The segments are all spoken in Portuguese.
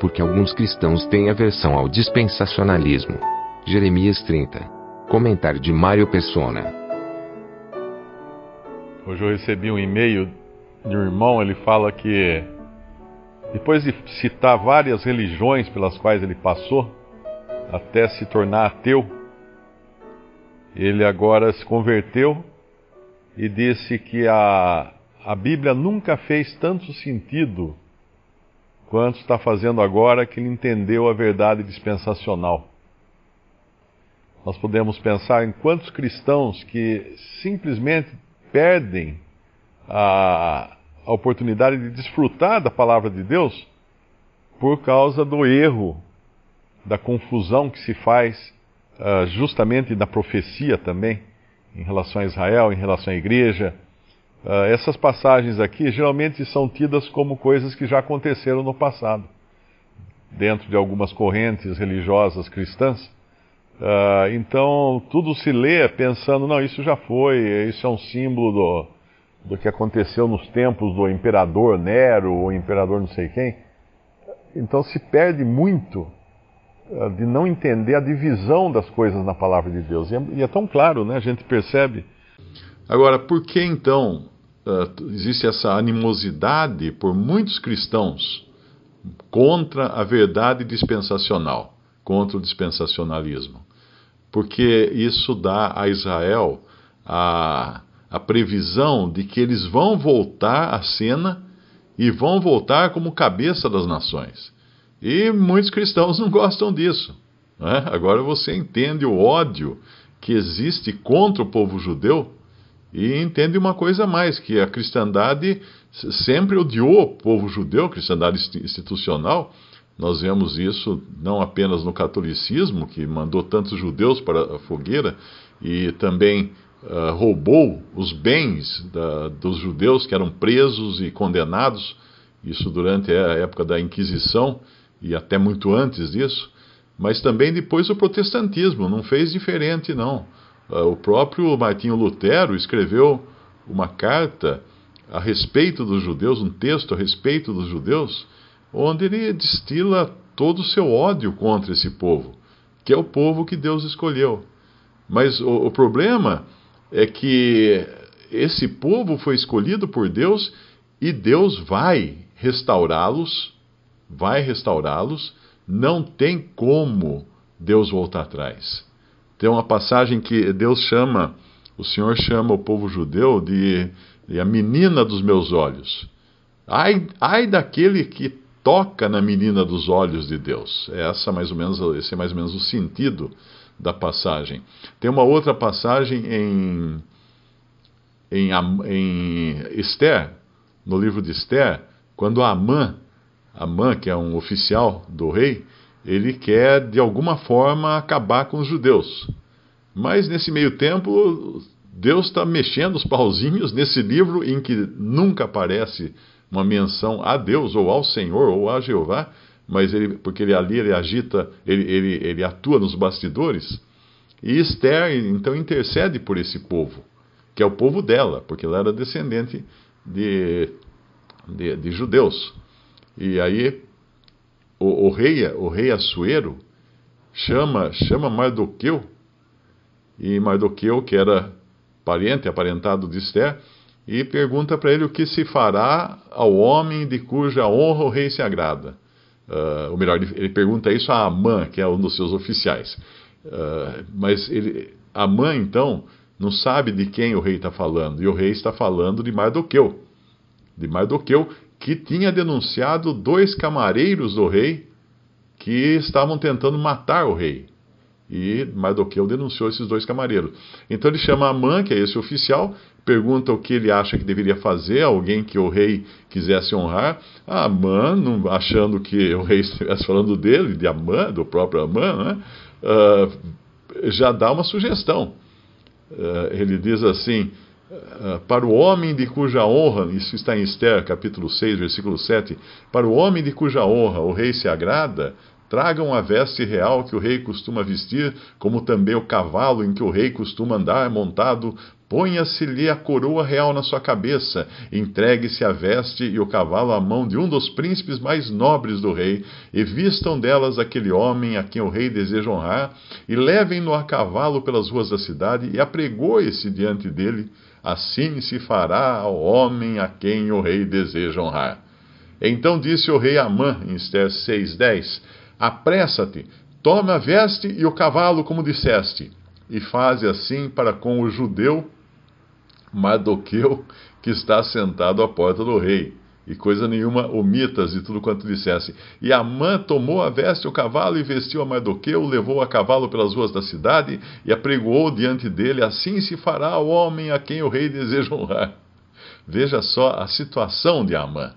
Porque alguns cristãos têm aversão ao dispensacionalismo. Jeremias 30. Comentário de Mário Persona. Hoje eu recebi um e-mail de um irmão, ele fala que depois de citar várias religiões pelas quais ele passou, até se tornar ateu, ele agora se converteu e disse que a, a Bíblia nunca fez tanto sentido quanto está fazendo agora que ele entendeu a verdade dispensacional. Nós podemos pensar em quantos cristãos que simplesmente perdem a, a oportunidade de desfrutar da palavra de Deus por causa do erro, da confusão que se faz uh, justamente na profecia também, em relação a Israel, em relação à igreja. Uh, essas passagens aqui geralmente são tidas como coisas que já aconteceram no passado, dentro de algumas correntes religiosas cristãs. Uh, então, tudo se lê pensando, não, isso já foi, isso é um símbolo do, do que aconteceu nos tempos do imperador Nero ou imperador não sei quem. Então se perde muito uh, de não entender a divisão das coisas na palavra de Deus. E é, e é tão claro, né? A gente percebe. Agora, por que então uh, existe essa animosidade por muitos cristãos contra a verdade dispensacional, contra o dispensacionalismo? Porque isso dá a Israel a a previsão de que eles vão voltar à cena e vão voltar como cabeça das nações. E muitos cristãos não gostam disso. Né? Agora você entende o ódio que existe contra o povo judeu e entende uma coisa mais, que a cristandade sempre odiou o povo judeu, a cristandade institucional. Nós vemos isso não apenas no catolicismo, que mandou tantos judeus para a fogueira, e também uh, roubou os bens da, dos judeus que eram presos e condenados, isso durante a época da Inquisição e até muito antes disso, mas também depois o protestantismo, não fez diferente não. Uh, o próprio Martinho Lutero escreveu uma carta a respeito dos judeus, um texto a respeito dos judeus, onde ele destila todo o seu ódio contra esse povo, que é o povo que Deus escolheu. Mas o, o problema é que esse povo foi escolhido por Deus e Deus vai restaurá-los, vai restaurá-los, não tem como Deus voltar atrás. Tem uma passagem que Deus chama, o Senhor chama o povo judeu de, de a menina dos meus olhos. Ai, ai daquele que toca na menina dos olhos de Deus. Essa mais ou menos, esse é mais ou menos o sentido da passagem. Tem uma outra passagem em, em, em Esther, no livro de Esther, quando Amã, Amã, que é um oficial do rei, ele quer de alguma forma acabar com os judeus. Mas nesse meio tempo, Deus está mexendo os pauzinhos nesse livro em que nunca aparece uma menção a Deus, ou ao Senhor, ou a Jeová, mas ele, porque ele ali ele agita, ele, ele, ele atua nos bastidores. E Esther então intercede por esse povo, que é o povo dela, porque ela era descendente de, de, de judeus. E aí o, o, rei, o rei Assuero chama, chama Mardoqueu, e Mardoqueu, que era parente, aparentado de Esther, e pergunta para ele o que se fará ao homem de cuja honra o rei se agrada. Uh, ou melhor, ele, pergunta isso a Amã, que é um dos seus oficiais. Uh, mas ele, Amã, então, não sabe de quem o rei está falando. E o rei está falando de Mardoqueu. De Mardoqueu, que tinha denunciado dois camareiros do rei que estavam tentando matar o rei. E Mardoqueu denunciou esses dois camareiros. Então ele chama Amã, que é esse oficial, pergunta o que ele acha que deveria fazer, alguém que o rei quisesse honrar. A Amã, achando que o rei estivesse falando dele, de Amã, do próprio Amã, né, uh, já dá uma sugestão. Uh, ele diz assim: Para o homem de cuja honra, isso está em Esther, capítulo 6, versículo 7, para o homem de cuja honra o rei se agrada, Tragam a veste real que o rei costuma vestir, como também o cavalo em que o rei costuma andar montado. Ponha-se-lhe a coroa real na sua cabeça, entregue-se a veste e o cavalo à mão de um dos príncipes mais nobres do rei, e vistam delas aquele homem a quem o rei deseja honrar, e levem-no a cavalo pelas ruas da cidade, e apregoe-se diante dele. Assim se fará ao homem a quem o rei deseja honrar. Então disse o rei Amã, em Esther 6,10: Apressa-te, toma a veste e o cavalo, como disseste, e faze assim para com o judeu Mardoqueu, que está sentado à porta do rei. E coisa nenhuma omitas de tudo quanto dissesse. E Amã tomou a veste, o cavalo, e vestiu a Mardoqueu, levou a cavalo pelas ruas da cidade, e apregoou diante dele: Assim se fará o homem a quem o rei deseja honrar. Veja só a situação de Amã.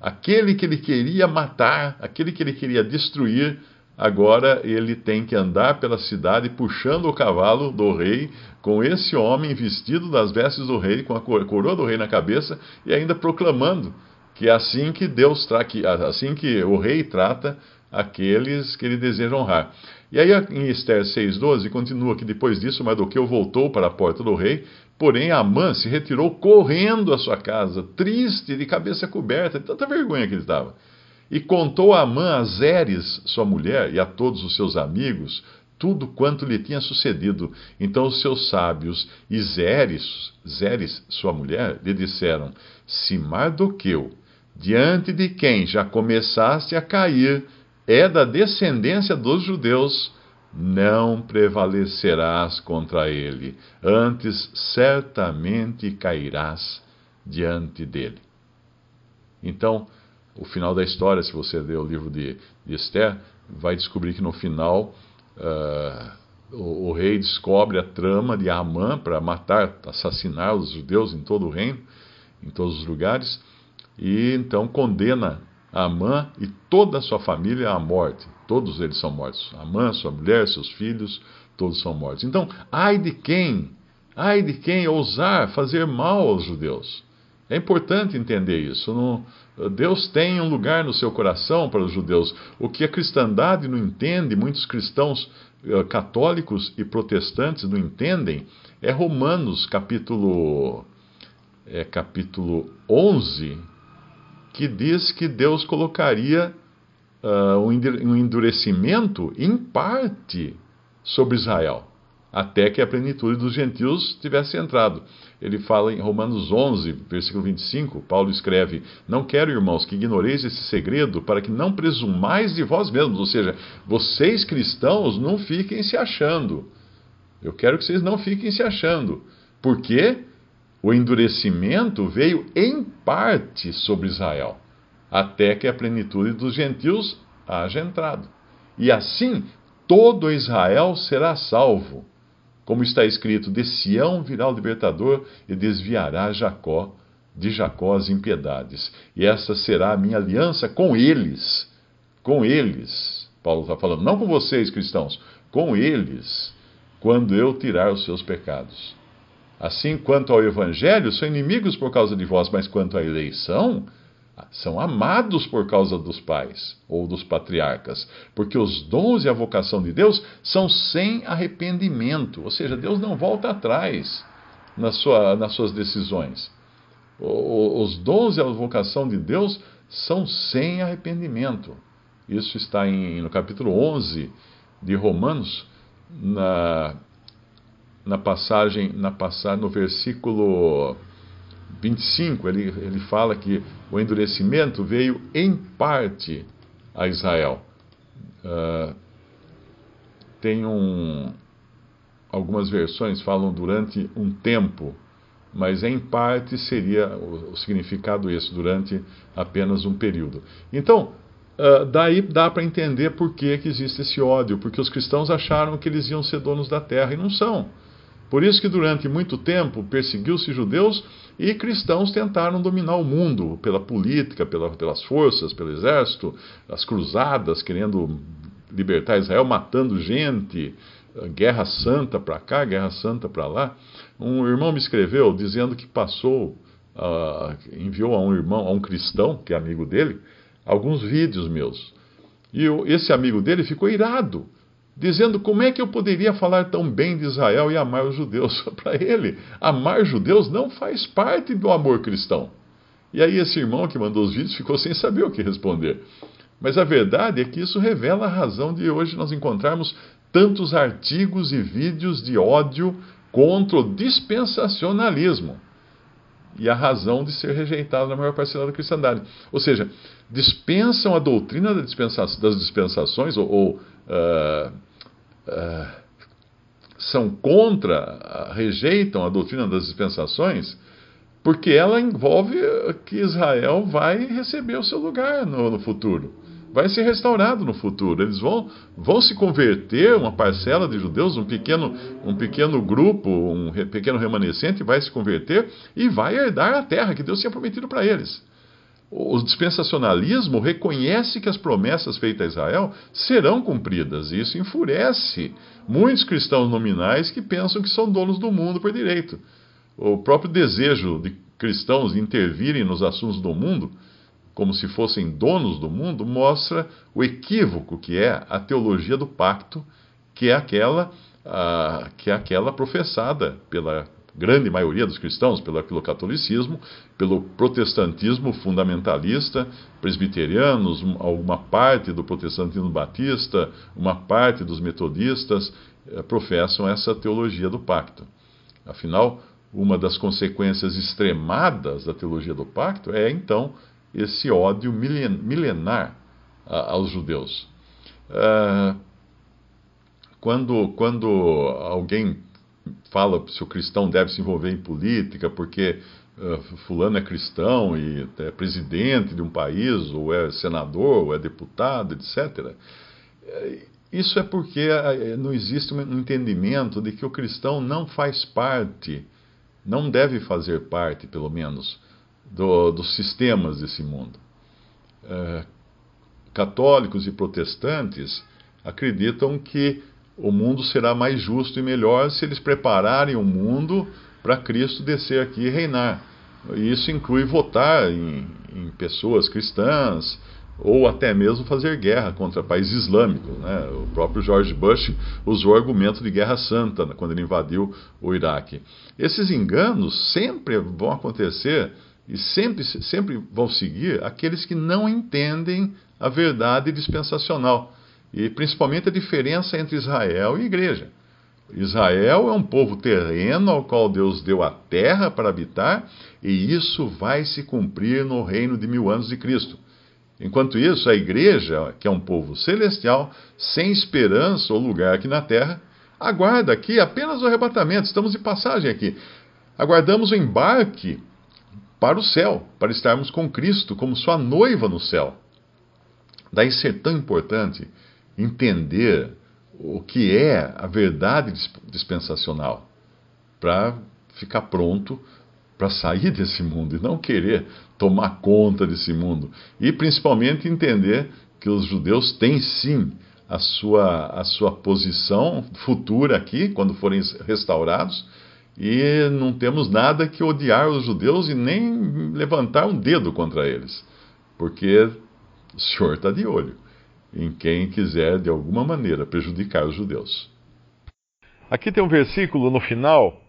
Aquele que ele queria matar, aquele que ele queria destruir, agora ele tem que andar pela cidade puxando o cavalo do rei, com esse homem vestido das vestes do rei, com a coroa do rei na cabeça, e ainda proclamando que é assim que Deus trata, assim que o rei trata aqueles que ele deseja honrar. E aí em Esther 6,12 continua que depois disso Mardoqueu voltou para a porta do rei, porém Amã se retirou correndo à sua casa, triste, de cabeça coberta, de tanta vergonha que ele estava. E contou a Amã a Zeres, sua mulher, e a todos os seus amigos, tudo quanto lhe tinha sucedido. Então os seus sábios e Zeres, Zeres, sua mulher, lhe disseram: Se Mardoqueu, diante de quem já começaste a cair, é da descendência dos judeus, não prevalecerás contra ele, antes certamente cairás diante dele. Então, o final da história, se você ler o livro de, de Esther, vai descobrir que no final uh, o, o, rei descobre a trama de Amã para matar, assassinar os judeus em todo o reino, em todos os lugares, e então condena Amã e toda a sua família à morte. Todos eles são mortos. Amã, sua mulher, seus filhos, todos são mortos. Então, ai de quem, ai de quem ousar fazer mal aos judeus. É importante entender isso. Não, Deus tem um lugar no seu coração para os judeus. O que a cristandade não entende, muitos cristãos uh, católicos e protestantes não entendem, é Romanos capítulo, é, capítulo 11, que diz que Deus colocaria uh, um endurecimento em parte sobre Israel, até que a plenitude dos gentios tivesse entrado. Ele fala em Romanos 11, versículo 25, Paulo escreve: Não quero, irmãos, que ignoreis esse segredo, para que não presumais de vós mesmos, ou seja, vocês cristãos não fiquem se achando. Eu quero que vocês não fiquem se achando. Por quê? O endurecimento veio em parte sobre Israel, até que a plenitude dos gentios haja entrado. E assim todo Israel será salvo. Como está escrito: De Sião virá o libertador e desviará Jacó de Jacó as impiedades. E essa será a minha aliança com eles. Com eles. Paulo está falando, não com vocês, cristãos, com eles, quando eu tirar os seus pecados. Assim, quanto ao evangelho, são inimigos por causa de vós, mas quanto à eleição, são amados por causa dos pais ou dos patriarcas, porque os dons e a vocação de Deus são sem arrependimento, ou seja, Deus não volta atrás na sua, nas suas decisões. Os dons e a vocação de Deus são sem arrependimento. Isso está em, no capítulo 11 de Romanos, na na passagem, na passagem no versículo 25, ele, ele fala que o endurecimento veio em parte a Israel. Uh, tem um, algumas versões falam durante um tempo, mas em parte seria o, o significado esse, durante apenas um período. Então, Uh, daí dá para entender por que, que existe esse ódio, porque os cristãos acharam que eles iam ser donos da terra e não são. Por isso que durante muito tempo perseguiu-se judeus e cristãos tentaram dominar o mundo pela política, pela, pelas forças, pelo exército, as cruzadas querendo libertar Israel, matando gente, guerra santa para cá, guerra santa para lá. Um irmão me escreveu dizendo que passou, uh, enviou a um irmão, a um cristão, que é amigo dele, alguns vídeos meus. E eu, esse amigo dele ficou irado, dizendo como é que eu poderia falar tão bem de Israel e amar os judeus. Para ele, amar judeus não faz parte do amor cristão. E aí esse irmão que mandou os vídeos ficou sem saber o que responder. Mas a verdade é que isso revela a razão de hoje nós encontrarmos tantos artigos e vídeos de ódio contra o dispensacionalismo e a razão de ser rejeitado na maior parcela da cristandade. Ou seja, dispensam a doutrina das dispensações ou, ou uh, uh, são contra, rejeitam a doutrina das dispensações, porque ela envolve que Israel vai receber o seu lugar no, no futuro vai ser restaurado no futuro. Eles vão, vão se converter, uma parcela de judeus, um pequeno, um pequeno grupo, um pequeno remanescente vai se converter e vai herdar a terra que Deus tinha prometido para eles. O dispensacionalismo reconhece que as promessas feitas a Israel serão cumpridas, e isso enfurece muitos cristãos nominais que pensam que são donos do mundo por direito. O próprio desejo de cristãos intervirem nos assuntos do mundo como se fossem donos do mundo, mostra o equívoco que é a teologia do pacto, que é aquela, a, que é aquela professada pela grande maioria dos cristãos, pelo, pelo catolicismo, pelo protestantismo fundamentalista, presbiterianos, alguma parte do protestantismo batista, uma parte dos metodistas eh, professam essa teologia do pacto. Afinal, uma das consequências extremadas da teologia do pacto é, então, esse ódio milenar aos judeus. Ah, quando, quando alguém fala se o cristão deve se envolver em política porque uh, fulano é cristão e é presidente de um país, ou é senador, ou é deputado, etc. Eh, isso é porque eh, não existe um entendimento de que o cristão não faz parte, não deve fazer parte, pelo menos, do, dos sistemas desse mundo. É, católicos e protestantes acreditam que o mundo será mais justo e melhor se eles prepararem o mundo para Cristo descer aqui e reinar. Isso inclui votar em, em, pessoas cristãs ou até mesmo fazer guerra contra países islâmicos. Né? O próprio George Bush usou o argumento de guerra santa quando ele invadiu o Iraque. Esses enganos sempre vão acontecer e sempre, sempre vão seguir aqueles que não entendem a verdade dispensacional, e principalmente a diferença entre Israel e igreja. Israel é um povo terreno ao qual Deus deu a terra para habitar, e isso vai se cumprir no reino de mil anos de Cristo. Enquanto isso, a igreja, que é um povo celestial, sem esperança ou lugar aqui na terra, aguarda aqui apenas o arrebatamento. Estamos de passagem aqui. Aguardamos o embarque para o céu, para estarmos com Cristo como sua noiva no céu. Daí ser tão importante entender o que é a verdade dispensacional para ficar pronto para sair desse mundo e não querer tomar conta desse mundo. E principalmente entender que os judeus têm sim a sua, a sua posição futura aqui, quando forem restaurados, e não temos nada que odiar os judeus e nem levantar um dedo contra eles, porque o Senhor está de olho em quem quiser de alguma maneira prejudicar os judeus. Aqui tem um versículo no final,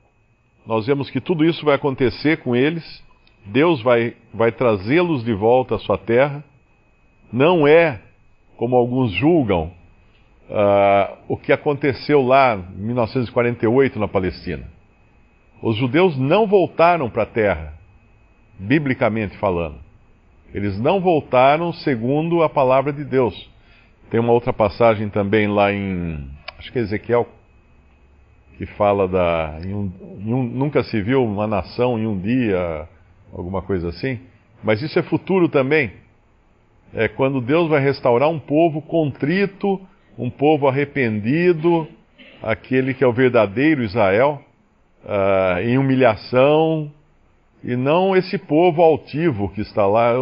nós vemos que tudo isso vai acontecer com eles, Deus vai, vai trazê-los de volta à sua terra, não é, como alguns julgam, uh, o que aconteceu lá em 1948 na Palestina. Os judeus não voltaram para a terra, biblicamente falando. Eles não voltaram segundo a palavra de Deus. Tem uma outra passagem também lá em, acho que é Ezequiel, que fala da. Em um, em um, nunca se viu uma nação em um dia, alguma coisa assim. Mas isso é futuro também. É quando Deus vai restaurar um povo contrito, um povo arrependido, aquele que é o verdadeiro Israel, uh, em humilhação, e não esse povo altivo que está lá.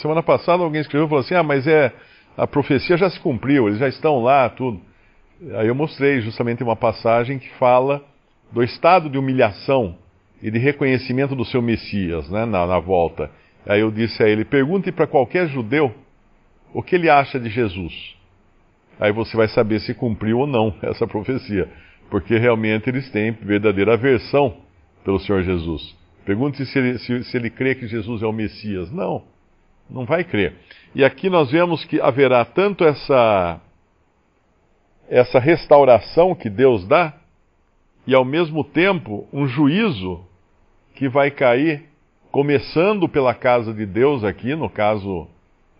Semana passada alguém escreveu e falou assim: ah, mas é a profecia já se cumpriu, eles já estão lá, tudo. Aí eu mostrei justamente uma passagem que fala do estado de humilhação e de reconhecimento do seu Messias, né, na, na volta. Aí eu disse a ele: pergunte para qualquer judeu o que ele acha de Jesus. Aí você vai saber se cumpriu ou não essa profecia, porque realmente eles têm verdadeira aversão pelo Senhor Jesus. Pergunte se ele, se, se ele crê que Jesus é o Messias. Não, não vai crer. E aqui nós vemos que haverá tanto essa, essa restauração que Deus dá, e ao mesmo tempo um juízo que vai cair, começando pela casa de Deus aqui, no caso,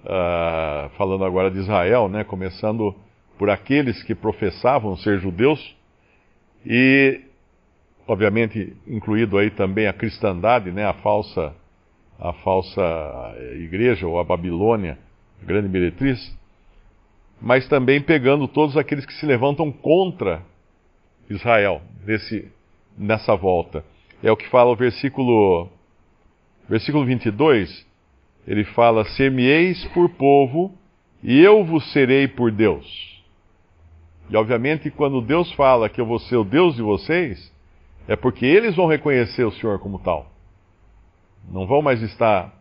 uh, falando agora de Israel, né, começando por aqueles que professavam ser judeus, e obviamente incluído aí também a cristandade, né, a falsa a falsa igreja ou a Babilônia, a grande meretriz, mas também pegando todos aqueles que se levantam contra Israel nesse, nessa volta. É o que fala o versículo versículo 22, ele fala: "Ser-me-eis por povo, e eu vos serei por Deus". E obviamente, quando Deus fala que eu vou ser o Deus de vocês, é porque eles vão reconhecer o Senhor como tal. Não vão mais estar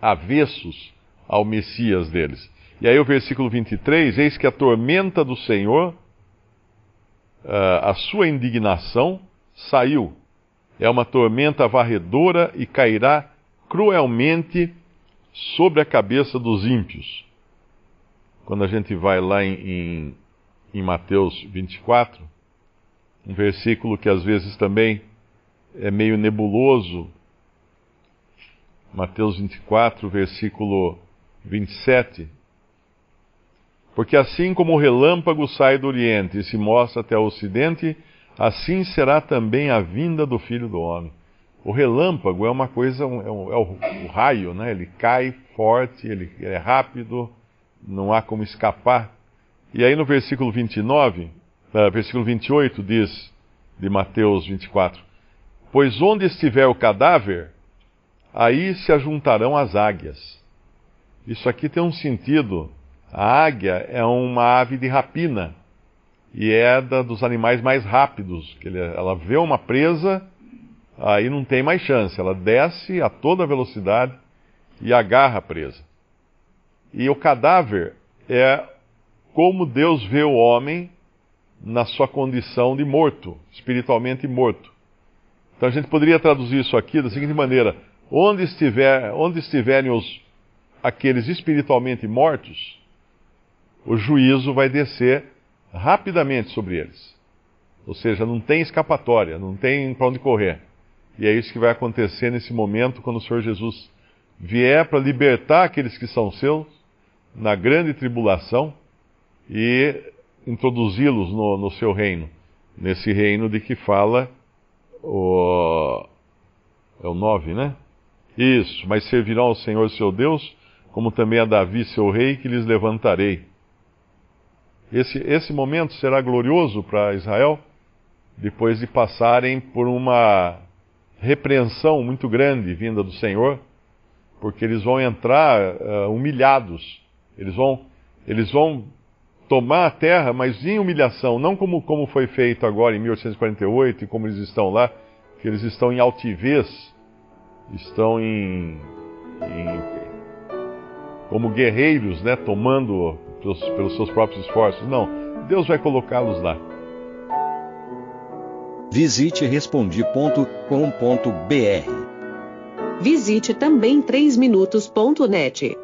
avessos ao Messias deles. E aí o versículo 23, eis que a tormenta do Senhor, ah, a sua indignação, saiu. É uma tormenta varredora e cairá cruelmente sobre a cabeça dos ímpios. Quando a gente vai lá em, em, em Mateus 24, um versículo que às vezes também é meio nebuloso. Mateus 24, versículo 27. Porque assim como o relâmpago sai do Oriente e se mostra até o Ocidente, assim será também a vinda do Filho do Homem. O relâmpago é uma coisa, é, um, é o, o, raio, né? ele cai forte, ele, ele é rápido, não há como escapar. E aí no versículo 29, uh, versículo 28 diz, de Mateus 24: Pois onde estiver o cadáver, aí se ajuntarão as águias. Isso aqui tem um sentido. A águia é uma ave de rapina e é da, dos animais mais rápidos. Que ele, ela vê uma presa, aí não tem mais chance. Ela desce a toda velocidade e agarra a presa. E o cadáver é como Deus vê o homem na sua condição de morto, espiritualmente morto. Então a gente poderia traduzir isso aqui da seguinte maneira: onde, estiver, onde estiverem os, aqueles espiritualmente mortos, o juízo vai descer rapidamente sobre eles. Ou seja, não tem escapatória, não tem para onde correr. E é isso que vai acontecer nesse momento quando o Senhor Jesus vier para libertar aqueles que são seus na grande tribulação e introduzi-los no, no, seu reino, nesse reino de que fala o. É o 9, né? Isso, mas servirão ao Senhor seu Deus, como também a Davi seu rei, que lhes levantarei. Esse, esse momento será glorioso para Israel, depois de passarem por uma repreensão muito grande vinda do Senhor, porque eles vão entrar uh, humilhados, eles vão, eles vão tomar a terra, mas em humilhação, não como, como foi feito agora em 1848 e como eles estão lá, que eles estão em altivez, estão em, em como guerreiros, né, tomando pelos, pelos seus próprios esforços. Não, Deus vai colocá-los lá. Visite respondi.com.br. Visite também 3minutos.net.